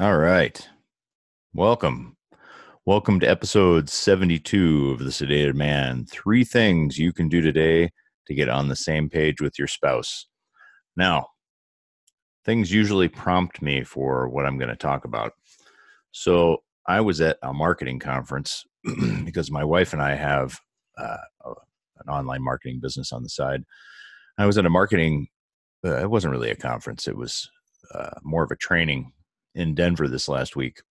All right. Welcome. Welcome to episode 72 of The Sedated Man. Three things you can do today to get on the same page with your spouse. Now, things usually prompt me for what I'm going to talk about. So, I was at a marketing conference because my wife and I have uh, an online marketing business on the side. I was at a marketing, uh, it wasn't really a conference, it was uh, more of a training in Denver this last week.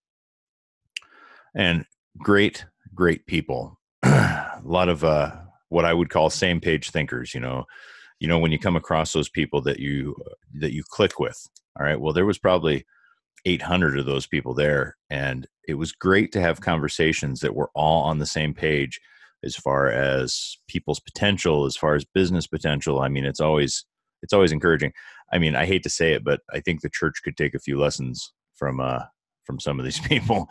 And great, great people. a lot of uh, what I would call same page thinkers, you know. You know when you come across those people that you that you click with. All right. Well, there was probably 800 of those people there and it was great to have conversations that were all on the same page as far as people's potential as far as business potential i mean it's always it's always encouraging i mean i hate to say it but i think the church could take a few lessons from uh from some of these people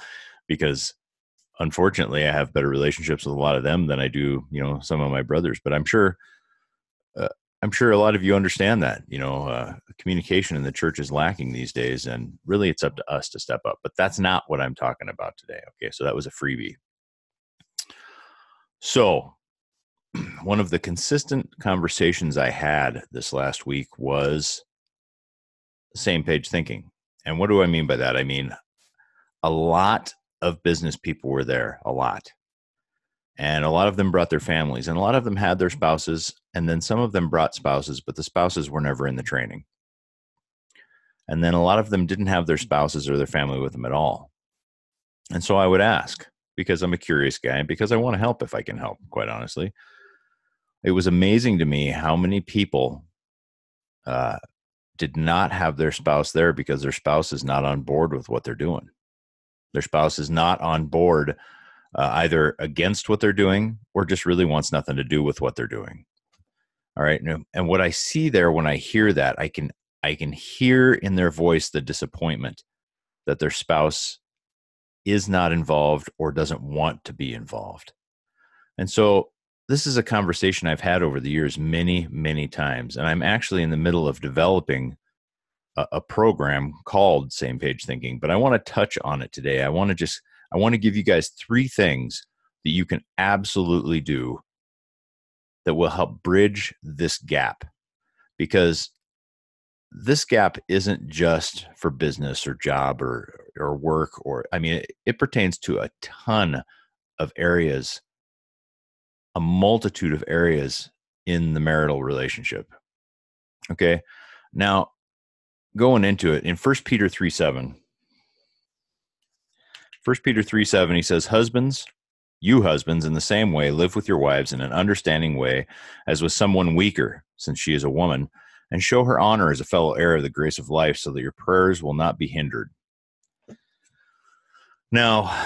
because unfortunately I have better relationships with a lot of them than I do, you know, some of my brothers, but I'm sure uh, I'm sure a lot of you understand that, you know, uh, communication in the church is lacking these days and really it's up to us to step up. But that's not what I'm talking about today. Okay? So that was a freebie. So, one of the consistent conversations I had this last week was same page thinking. And what do I mean by that? I mean, a lot of business people were there, a lot. And a lot of them brought their families, and a lot of them had their spouses, and then some of them brought spouses, but the spouses were never in the training. And then a lot of them didn't have their spouses or their family with them at all. And so I would ask, because I'm a curious guy, and because I want to help if I can help, quite honestly. It was amazing to me how many people uh, did not have their spouse there because their spouse is not on board with what they're doing. Their spouse is not on board uh, either against what they're doing or just really wants nothing to do with what they're doing. All right. And what I see there when I hear that, I can I can hear in their voice the disappointment that their spouse is not involved or doesn't want to be involved. And so this is a conversation I've had over the years many, many times. And I'm actually in the middle of developing a, a program called Same Page Thinking, but I want to touch on it today. I want to just, I want to give you guys three things that you can absolutely do that will help bridge this gap because this gap isn't just for business or job or or work or i mean it, it, pertains to a ton of areas a multitude of areas in the marital relationship. Okay. Now, going into it in 1 Peter 3 7, 1 Peter 3 7, he says, Husbands, you husbands, in the same way, live with your wives in an understanding way as with someone weaker, since she is a woman, and show her honor as a fellow heir of the grace of life, so that your prayers will not be hindered. Now,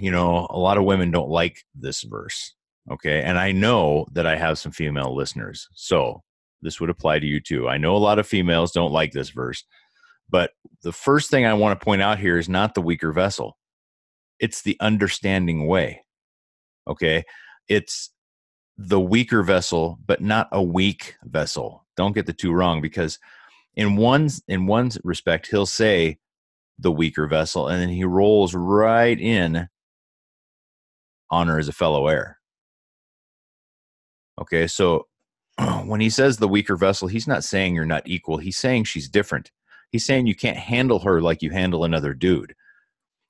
you know, a lot of women don't like this verse Okay. And I know that I have some female listeners. So this would apply to you too. I know a lot of females don't like this verse, but the first thing I want to point out here is not the weaker vessel, it's the understanding way. Okay. It's the weaker vessel, but not a weak vessel. Don't get the two wrong because in one in one respect he'll say the weaker vessel and then he rolls right in honor as a fellow heir Okay, so when he says the weaker vessel, he's not saying you're not equal. He's saying she's different. He's saying you can't handle her like you handle another dude.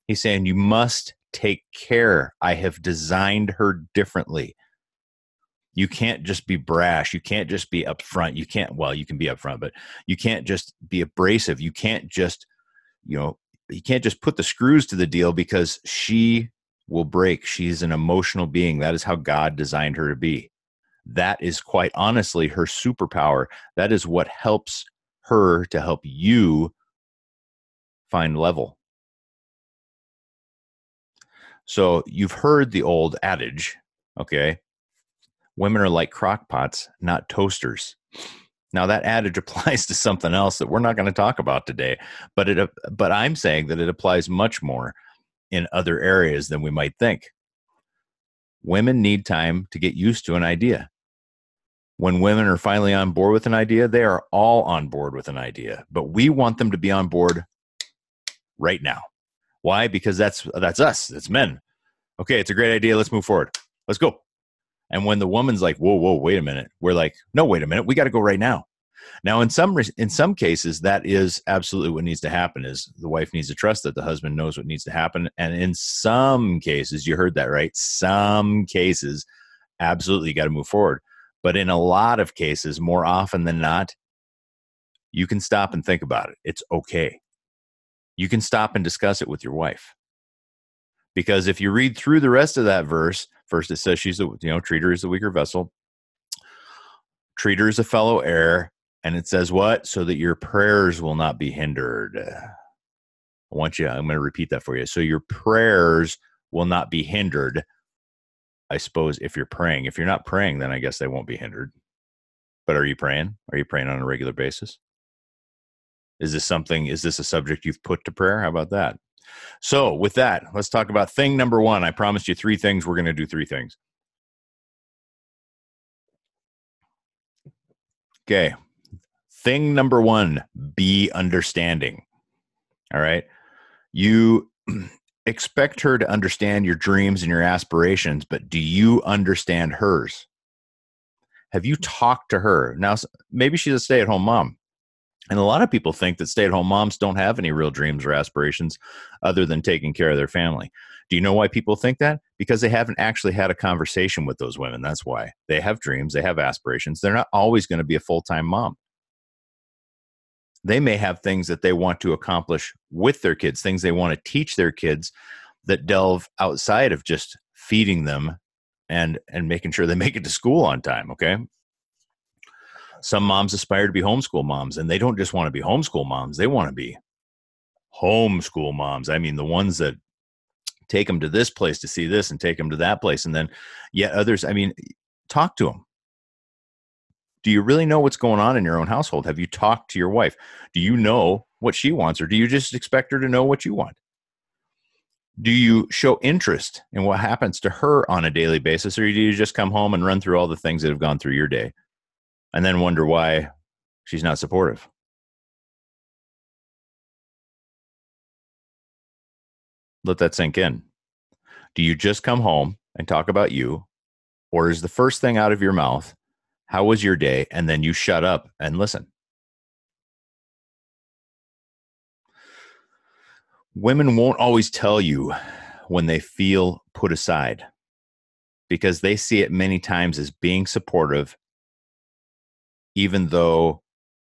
He's saying you must take care. I have designed her differently. You can't just be brash. You can't just be upfront. You can't, well, you can be upfront, but you can't just be abrasive. You can't just, you know, you can't just put the screws to the deal because she will break. She's an emotional being. That is how God designed her to be that is quite honestly her superpower. That is what helps her to help you find level. So you've heard the old adage, okay? Women are like crock pots, not toasters. Now that adage applies to something else that we're not going to talk about today, but it but I'm saying that it applies much more in other areas than we might think. Women need time to get used to an idea when women are finally on board with an idea, they are all on board with an idea, but we want them to be on board right now. Why? Because that's that's us. It's men. Okay, it's a great idea. Let's move forward. Let's go. And when the woman's like, "Whoa, whoa, wait a minute," we're like, "No, wait a minute. We got to go right now." Now, in some in some cases, that is absolutely what needs to happen. Is the wife needs to trust that the husband knows what needs to happen, and in some cases, you heard that right. Some cases, absolutely you got to move forward. But in a lot of cases, more often than not, you can stop and think about it. It's okay. You can stop and discuss it with your wife. Because if you read through the rest of that verse, first it says she's a you know treat her as the weaker vessel, treat her as a fellow heir, and it says what? So that your prayers will not be hindered. I want you, I'm going to repeat that for you. So your prayers will not be hindered. I suppose if you're praying. If you're not praying, then I guess they won't be hindered. But are you praying? Are you praying on a regular basis? Is this something, is this a subject you've put to prayer? How about that? So, with that, let's talk about thing number one. I promised you three things. We're going to do three things. Okay. Thing number one be understanding. All right. You expect her to understand your dreams and your aspirations, but do you understand hers? Have you talked to her? Now, maybe she's a stay at home mom. And a lot of people think that stay at home moms don't have any real dreams or aspirations other than taking care of their family. Do you know why people think that? Because they haven't actually had a conversation with those women. That's why. They have dreams, they have aspirations. They're not always going to be a full time mom. They may have things that they want to accomplish with their kids, things they want to teach their kids that delve outside of just feeding them and and making sure they make it to school on time, okay? some moms aspire to be homeschool moms and they don't just want to be homeschool moms they want to be homeschool moms i mean the ones that take them to this place to see this and take them to that place and then yet others i mean talk to them do you really know what's going on in your own household have you talked to your wife do you know what she wants or do you just expect her to know what you want do you show interest in what happens to her on a daily basis or do you just come home and run through all the things that have gone through your day and then wonder why she's not supportive. Let that sink in. Do you just come home and talk about you? Or is the first thing out of your mouth, how was your day? And then you shut up and listen. Women won't always tell you when they feel put aside because they see it many times as being supportive even though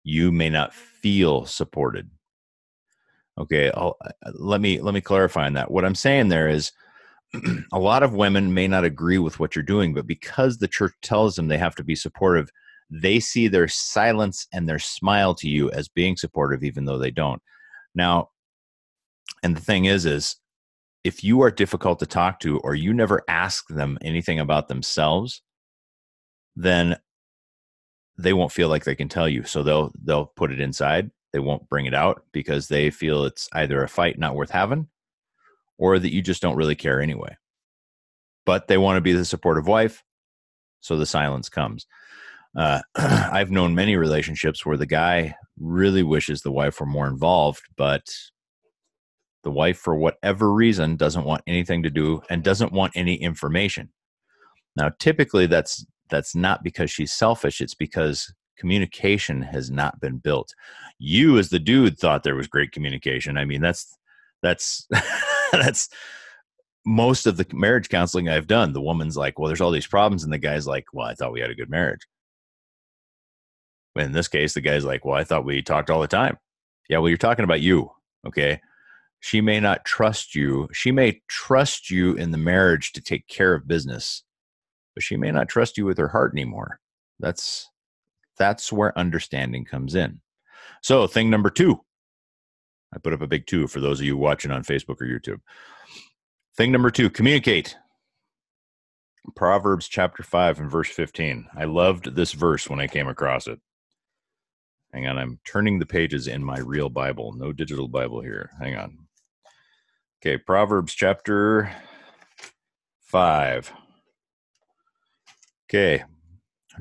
you may not feel supported okay I'll, uh, let me let me clarify on that what i'm saying there is a lot of women may not agree with what you're doing but because the church tells them they have to be supportive they see their silence and their smile to you as being supportive even though they don't. Now and the thing is is if you are difficult to talk to or you never ask them anything about themselves then they won't feel like they can tell you. So they'll they'll put it inside. They won't bring it out because they feel it's either a fight not worth having or that you just don't really care anyway. But they want to be the supportive wife so the silence comes. Uh, i've known many relationships where the guy really wishes the wife were more involved but the wife for whatever reason doesn't want anything to do and doesn't want any information. Now typically that's that's not because she's selfish it's because communication has not been built. You as the dude thought there was great communication. I mean that's that's that's most of the marriage counseling i've done the woman's like well there's all these problems and the guy's like well i thought we had a good marriage in this case the guy's like well i thought we talked all the time yeah well you're talking about you okay she may not trust you she may trust you in the marriage to take care of business but she may not trust you with her heart anymore. That's that's where understanding comes in. So, thing number 2. I put up a big 2 for those of you watching on Facebook or YouTube. Thing number 2, communicate. Proverbs chapter 5 and verse 15. I loved this verse when I came across it. Hang on, I'm turning the pages in my real Bible. No digital Bible here. Hang on. Okay, Proverbs chapter 5. Okay.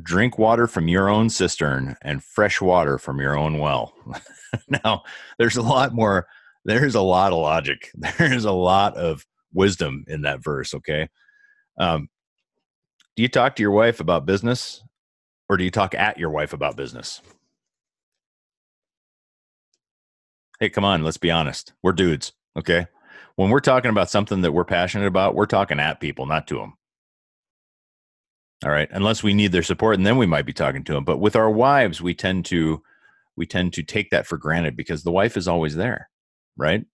Drink water from your own cistern and fresh water from your own well. now, there's a lot more there's a lot of logic. There's a lot of wisdom in that verse. Okay. Um, do you talk to your wife about business or do you talk at your wife about business? Hey, come on, let's be honest. We're dudes, okay? When we're talking about something that we're passionate about, we're talking at people, not to them. All right, unless we need their support and then we might be talking to them. But with our wives, we tend to we tend to take that for granted because the wife is always there, right?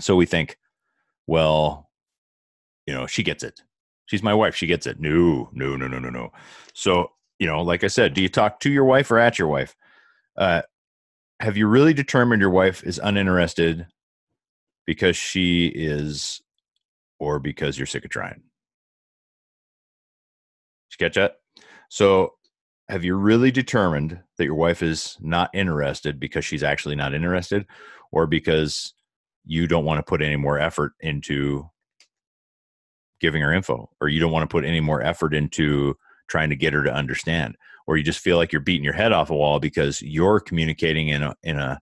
So we think, well, you know, she gets it. She's my wife. She gets it. No, no, no, no, no, no. So, you know, like I said, do you talk to your wife or at your wife? Uh, have you really determined your wife is uninterested because she is or because you're sick of trying? You catch that? So have you really determined that your wife is not interested because she's actually not interested or because you don't want to put any more effort into giving her info or you don't want to put any more effort into trying to get her to understand or you just feel like you're beating your head off a wall because you're communicating in a in a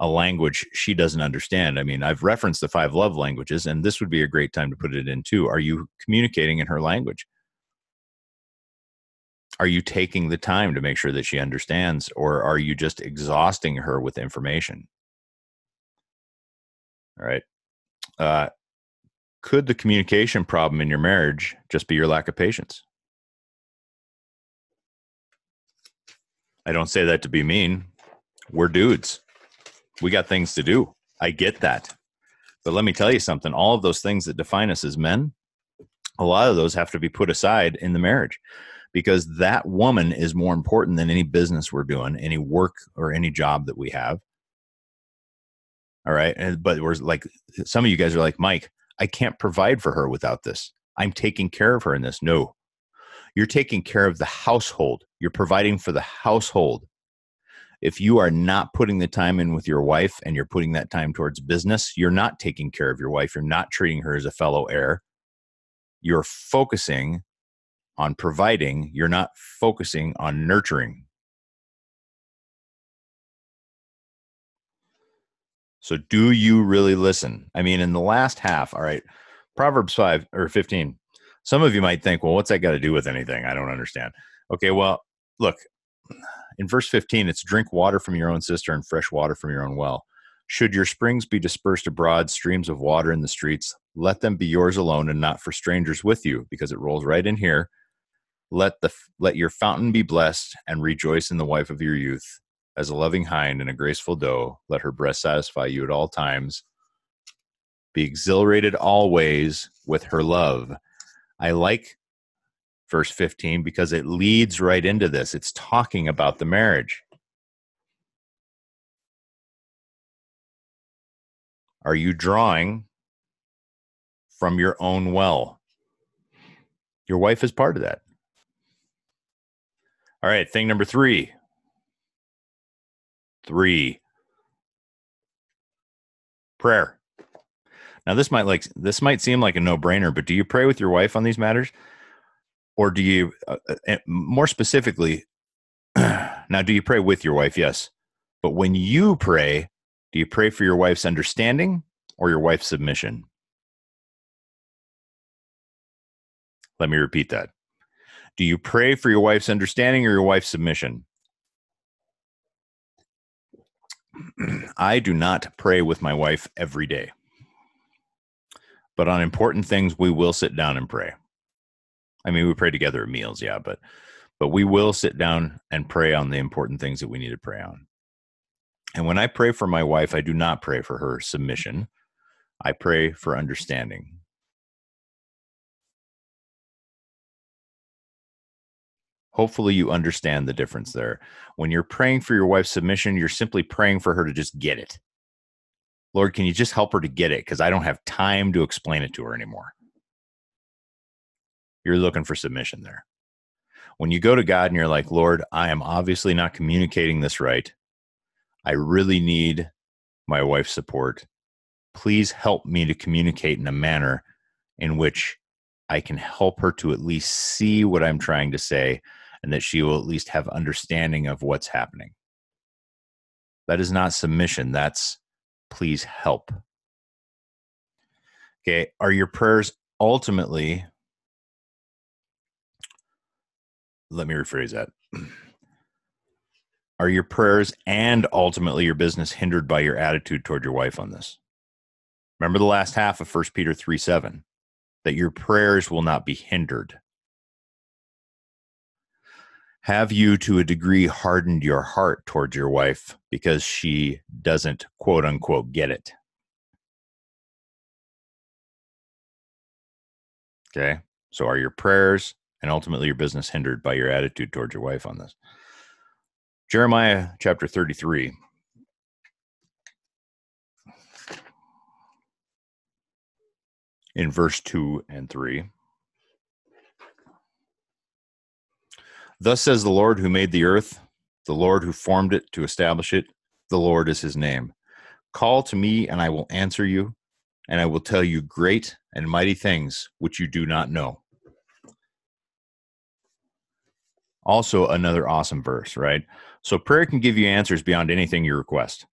a language she doesn't understand. I mean, I've referenced the five love languages, and this would be a great time to put it in too. Are you communicating in her language? Are you taking the time to make sure that she understands, or are you just exhausting her with information? All right. Uh, could the communication problem in your marriage just be your lack of patience? I don't say that to be mean. We're dudes. We got things to do. I get that. But let me tell you something all of those things that define us as men, a lot of those have to be put aside in the marriage because that woman is more important than any business we're doing, any work or any job that we have. All right. And, but we're like, some of you guys are like, Mike, I can't provide for her without this. I'm taking care of her in this. No, you're taking care of the household. You're providing for the household. If you are not putting the time in with your wife and you're putting that time towards business, you're not taking care of your wife. You're not treating her as a fellow heir. You're focusing on providing, you're not focusing on nurturing. So, do you really listen? I mean, in the last half, all right, Proverbs 5 or 15, some of you might think, well, what's that got to do with anything? I don't understand. Okay, well, look, in verse 15, it's drink water from your own cistern, and fresh water from your own well. Should your springs be dispersed abroad, streams of water in the streets, let them be yours alone and not for strangers with you, because it rolls right in here. Let the let your fountain be blessed and rejoice in the wife of your youth. As a loving hind and a graceful doe, let her breast satisfy you at all times. Be exhilarated always with her love I like verse 15 because it leads right into this. It's talking about the marriage. Are you drawing from your own well? Your wife is part of that. All right, thing number three. Three. Prayer. Now this might like this might seem like a no-brainer, but do you pray with your wife on these matters? Or do you uh, uh more specifically now do you pray with your wife? Yes. But when you pray, do you pray for your wife's understanding or your wife's submission? Let me repeat that. Do you pray for your wife's understanding or your wife's submission? I do not pray with my wife every day. But on important things, we will sit down and pray. I mean, we pray together at meals, yeah, but but we will sit down and pray on the important things that we need to pray on. And when I pray for my wife, I do not pray for her submission. I pray for understanding. Hopefully, you understand the difference there. When you're praying for your wife's submission, you're simply praying for her to just get it. Lord, can you just help her to get it? Because I don't have time to explain it to her anymore. You're looking for submission there. When you go to God and you're like, Lord, I am obviously not communicating this right. I really need my wife's support. Please help me to communicate in a manner in which I can help her to at least see what I'm trying to say and that she will at least have understanding of what's happening. That is not submission. That's please help? Okay. Are your prayers ultimately, let me rephrase that. Are your prayers and ultimately your business hindered by your attitude toward your wife on this? Remember the last half of 1 Peter 3 7 that your prayers will not be hindered. Have you, to a degree, hardened your heart towards your wife because she doesn't, quote unquote, get it? Okay. So are your prayers and ultimately your business hindered by your attitude towards your wife on this? Jeremiah chapter 33. In verse 2 and 3. Thus says the Lord who made the earth, the Lord who formed it to establish it, the Lord is his name. Call to me, and I will answer you, and I will tell you great and mighty things which you do not know. Also, another awesome verse, right? So, prayer can give you answers beyond anything you request.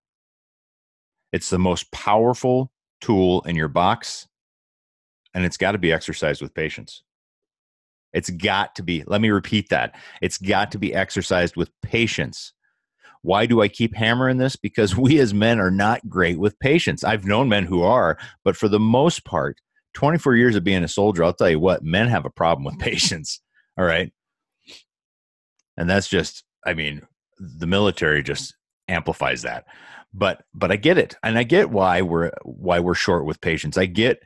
It's the most powerful tool in your box, and it's got to be exercised with patience. It's got to be, let me repeat that. It's got to be exercised with patience. Why do I keep hammering this? Because we as men are not great with patience. I've known men who are, but for the most part, 24 years of being a soldier, I'll tell you what, men have a problem with patience. All right. And that's just, I mean, the military just amplifies that. But but I get it. And I get why we're why we're short with patience. I get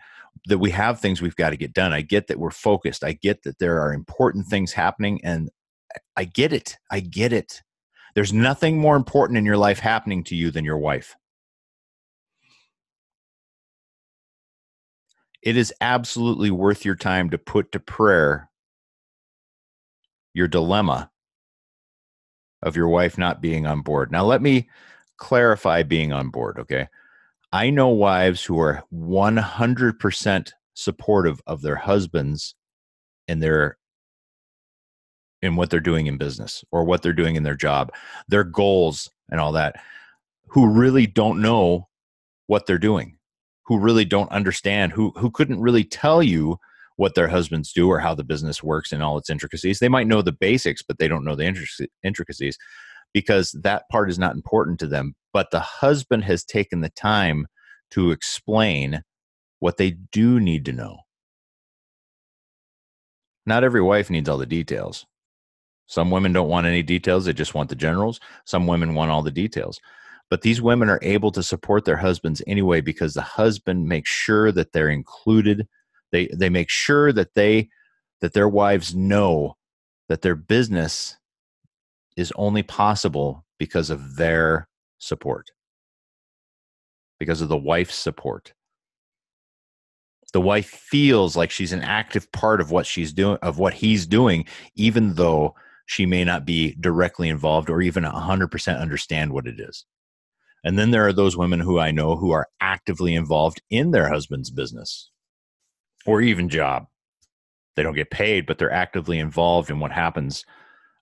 that we have things we've got to get done. I get that we're focused. I get that there are important things happening and I get it. I get it. There's nothing more important in your life happening to you than your wife. It is absolutely worth your time to put to prayer your dilemma of your wife not being on board. Now, let me clarify being on board, okay? I know wives who are 100% supportive of their husbands and their in what they're doing in business or what they're doing in their job, their goals and all that, who really don't know what they're doing, who really don't understand, who who couldn't really tell you what their husbands do or how the business works and all its intricacies. They might know the basics, but they don't know the intricacies because that part is not important to them. But the husband has taken the time to explain what they do need to know. Not every wife needs all the details. Some women don't want any details, they just want the generals. Some women want all the details. But these women are able to support their husbands anyway because the husband makes sure that they're included. They they make sure that they that their wives know that their business is only possible because of their support, because of the wife's support. The wife feels like she's an active part of what she's doing, of what he's doing, even though she may not be directly involved or even 100% understand what it is. And then there are those women who I know who are actively involved in their husband's business or even job. They don't get paid, but they're actively involved in what happens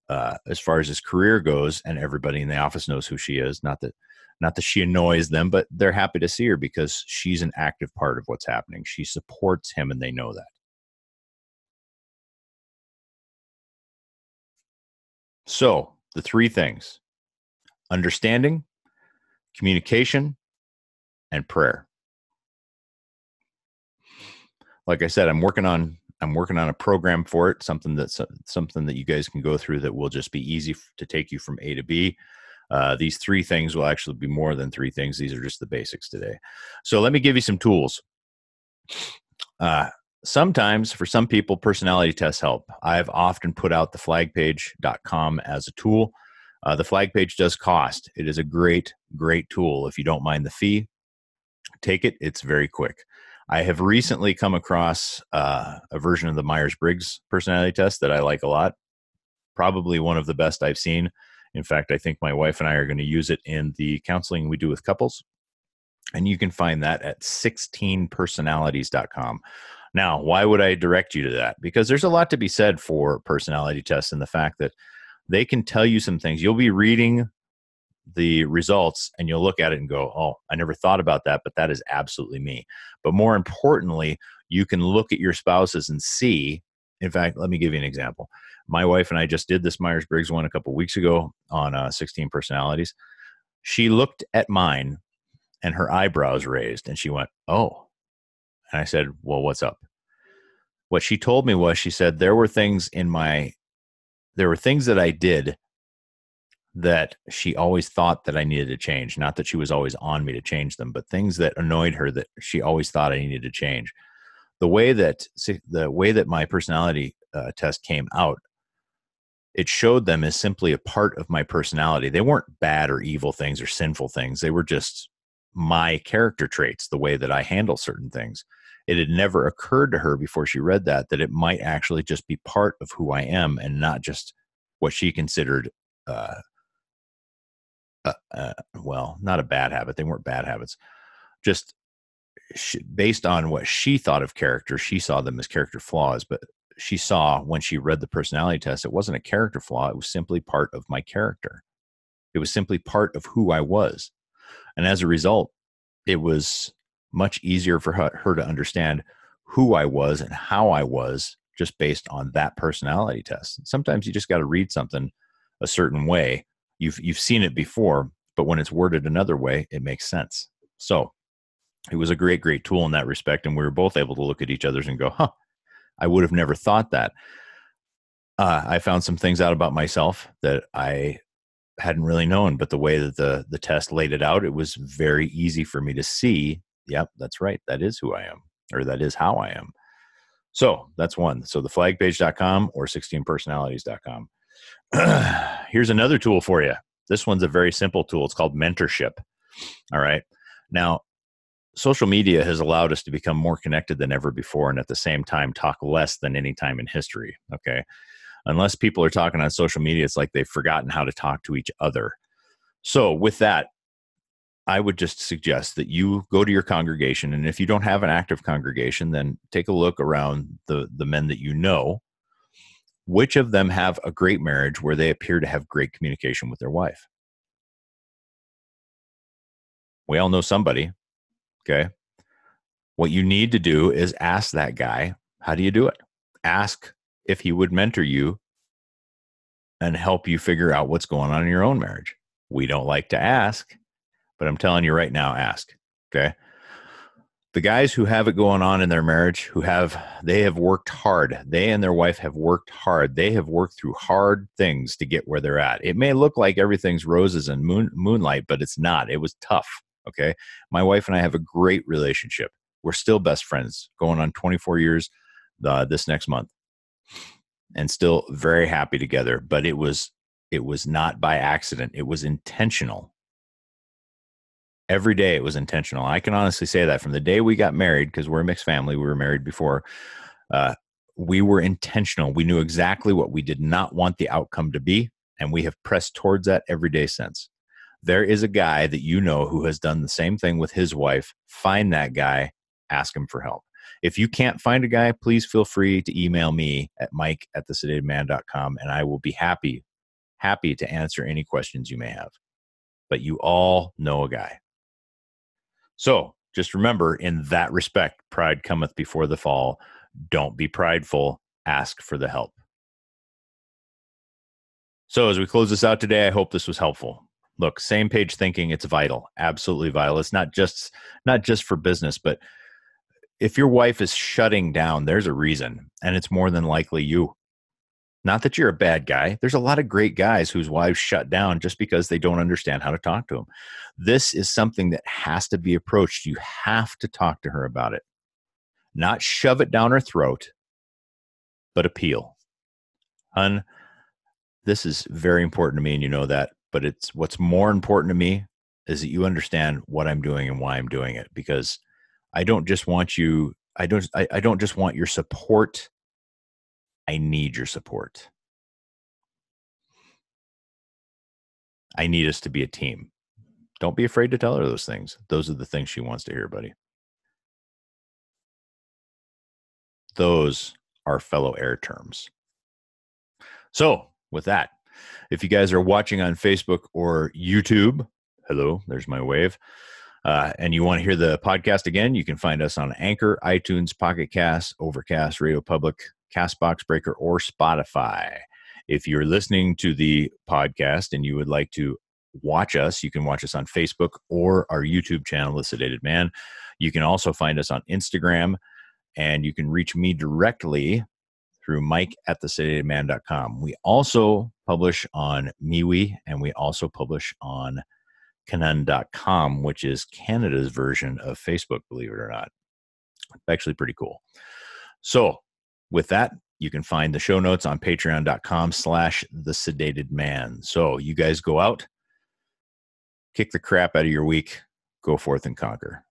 uh, as far as his career goes, and everybody in the office knows who she is. Not that not that she annoys them, but they're happy to see her because she's an active part of what's happening. She supports him, and they know that. So, the three things understanding, communication, and prayer. Like I said, I'm working on I'm working on a program for it, something that's something that you guys can go through that will just be easy to take you from A to B. Uh, these three things will actually be more than three things. These are just the basics today. So let me give you some tools. Uh, sometimes for some people, personality tests help. I've often put out the flagpage.com as a tool. Uh, the flag page does cost. It is a great, great tool. If you don't mind the fee, take it. It's very quick. I have recently come across uh, a version of the Myers Briggs personality test that I like a lot. Probably one of the best I've seen. In fact, I think my wife and I are going to use it in the counseling we do with couples. And you can find that at 16personalities.com. Now, why would I direct you to that? Because there's a lot to be said for personality tests and the fact that they can tell you some things. You'll be reading the results and you'll look at it and go, oh, I never thought about that, but that is absolutely me. But more importantly, you can look at your spouses and see. In fact, let me give you an example. My wife and I just did this Myers Briggs one a couple weeks ago on uh, 16 personalities. She looked at mine and her eyebrows raised and she went, oh. And I said, well, what's up? What she told me was, she said, there were things in my, there were things that I did that she always thought that I needed to change. Not that she was always on me to change them, but things that annoyed her that she always thought I needed to change. The way that the way that my personality uh, test came out, it showed them as simply a part of my personality. They weren't bad or evil things or sinful things. They were just my character traits, the way that I handle certain things. It had never occurred to her before she read that that it might actually just be part of who I am and not just what she considered uh, uh, well, not a bad habit. They weren't bad habits. Just she, based on what she thought of character, she saw them as character flaws. But she saw when she read the personality test, it wasn't a character flaw. It was simply part of my character. It was simply part of who I was. And as a result, it was much easier for her, her to understand who I was and how I was just based on that personality test. Sometimes you just got to read something a certain way you've you've seen it before, but when it's worded another way, it makes sense. So it was a great, great tool in that respect, and we were both able to look at each other's and go, "Huh, I would have never thought that." Uh, I found some things out about myself that I hadn't really known, but the way that the the test laid it out, it was very easy for me to see. Yep, that's right. That is who I am, or that is how I am. So that's one. So the flagpage.com or 16personalities.com. here's another tool for you. This one's a very simple tool. It's called mentorship. All right. Now, social media has allowed us to become more connected than ever before and at the same time talk less than any time in history. Okay. Unless people are talking on social media, it's like they've forgotten how to talk to each other. So, with that, I would just suggest that you go to your congregation. And if you don't have an active congregation, then take a look around the, the men that you know which of them have a great marriage where they appear to have great communication with their wife? We all know somebody. Okay. What you need to do is ask that guy, how do you do it? Ask if he would mentor you and help you figure out what's going on in your own marriage. We don't like to ask, but I'm telling you right now, ask. Okay the guys who have it going on in their marriage who have they have worked hard. They and their wife have worked hard. They have worked through hard things to get where they're at. It may look like everything's roses and moon, moonlight but it's not. It was tough okay? My wife and i have a great relationship. We're still best friends going on 24 years uh, this next month. And still very happy together but it was it was not by accident. It was intentional every day it was intentional. I can honestly say that from the day we got married, because we're a mixed family, we were married before. Uh, we were intentional. We knew exactly what we did not want the outcome to be, and we have pressed towards that every day since. There is a guy that you know who has done the same thing with his wife. Find that guy, ask him for help. If you can't find a guy, please feel free to email me at mike at thesedatedman.com and I will be happy, happy to answer any questions you may have. But you all know a guy. So just remember, in that respect, pride cometh before the fall. Don't be prideful, ask for the help. So, as we close this out today, I hope this was helpful. Look, same page thinking, it's vital, absolutely vital. It's not just not just for business, but if your wife is shutting down, there's a reason, and it's more than likely you. Not that you're a bad guy. There's a lot of great guys whose wives shut down just because they don't understand how to talk to them. This is something that has to be approached. You have to talk to her about it. Not shove it down her throat, but appeal. Hun, this is very important to me, and you know that. But it's what's more important to me is that you understand what I'm doing and why I'm doing it. Because I don't just want you, I don't I, I don't just want your support I need your support. I need us to be a team. Don't be afraid to tell her those things. Those are the things she wants to hear, buddy. Those are fellow heir terms. So, with that, If you guys are watching on Facebook or YouTube, hello, there's my wave. Uh, and you want to hear the podcast again, you can find us on Anchor, iTunes, Pocket Cast, Overcast, Radio Public, Castbox Breaker, or Spotify. If you're listening to the podcast and you would like to watch us, you can watch us on Facebook or our YouTube channel, The Sedated Man. You can also find us on Instagram, and you can reach me directly through mike at thesedatedman.com. We also publish on MeWe, and we also publish on Canon.com, which is Canada's version of Facebook, believe it or not. Actually, pretty cool. So, with that, you can find the show notes on patreon.com slash the sedated man. So, you guys go out, kick the crap out of your week, go forth and conquer.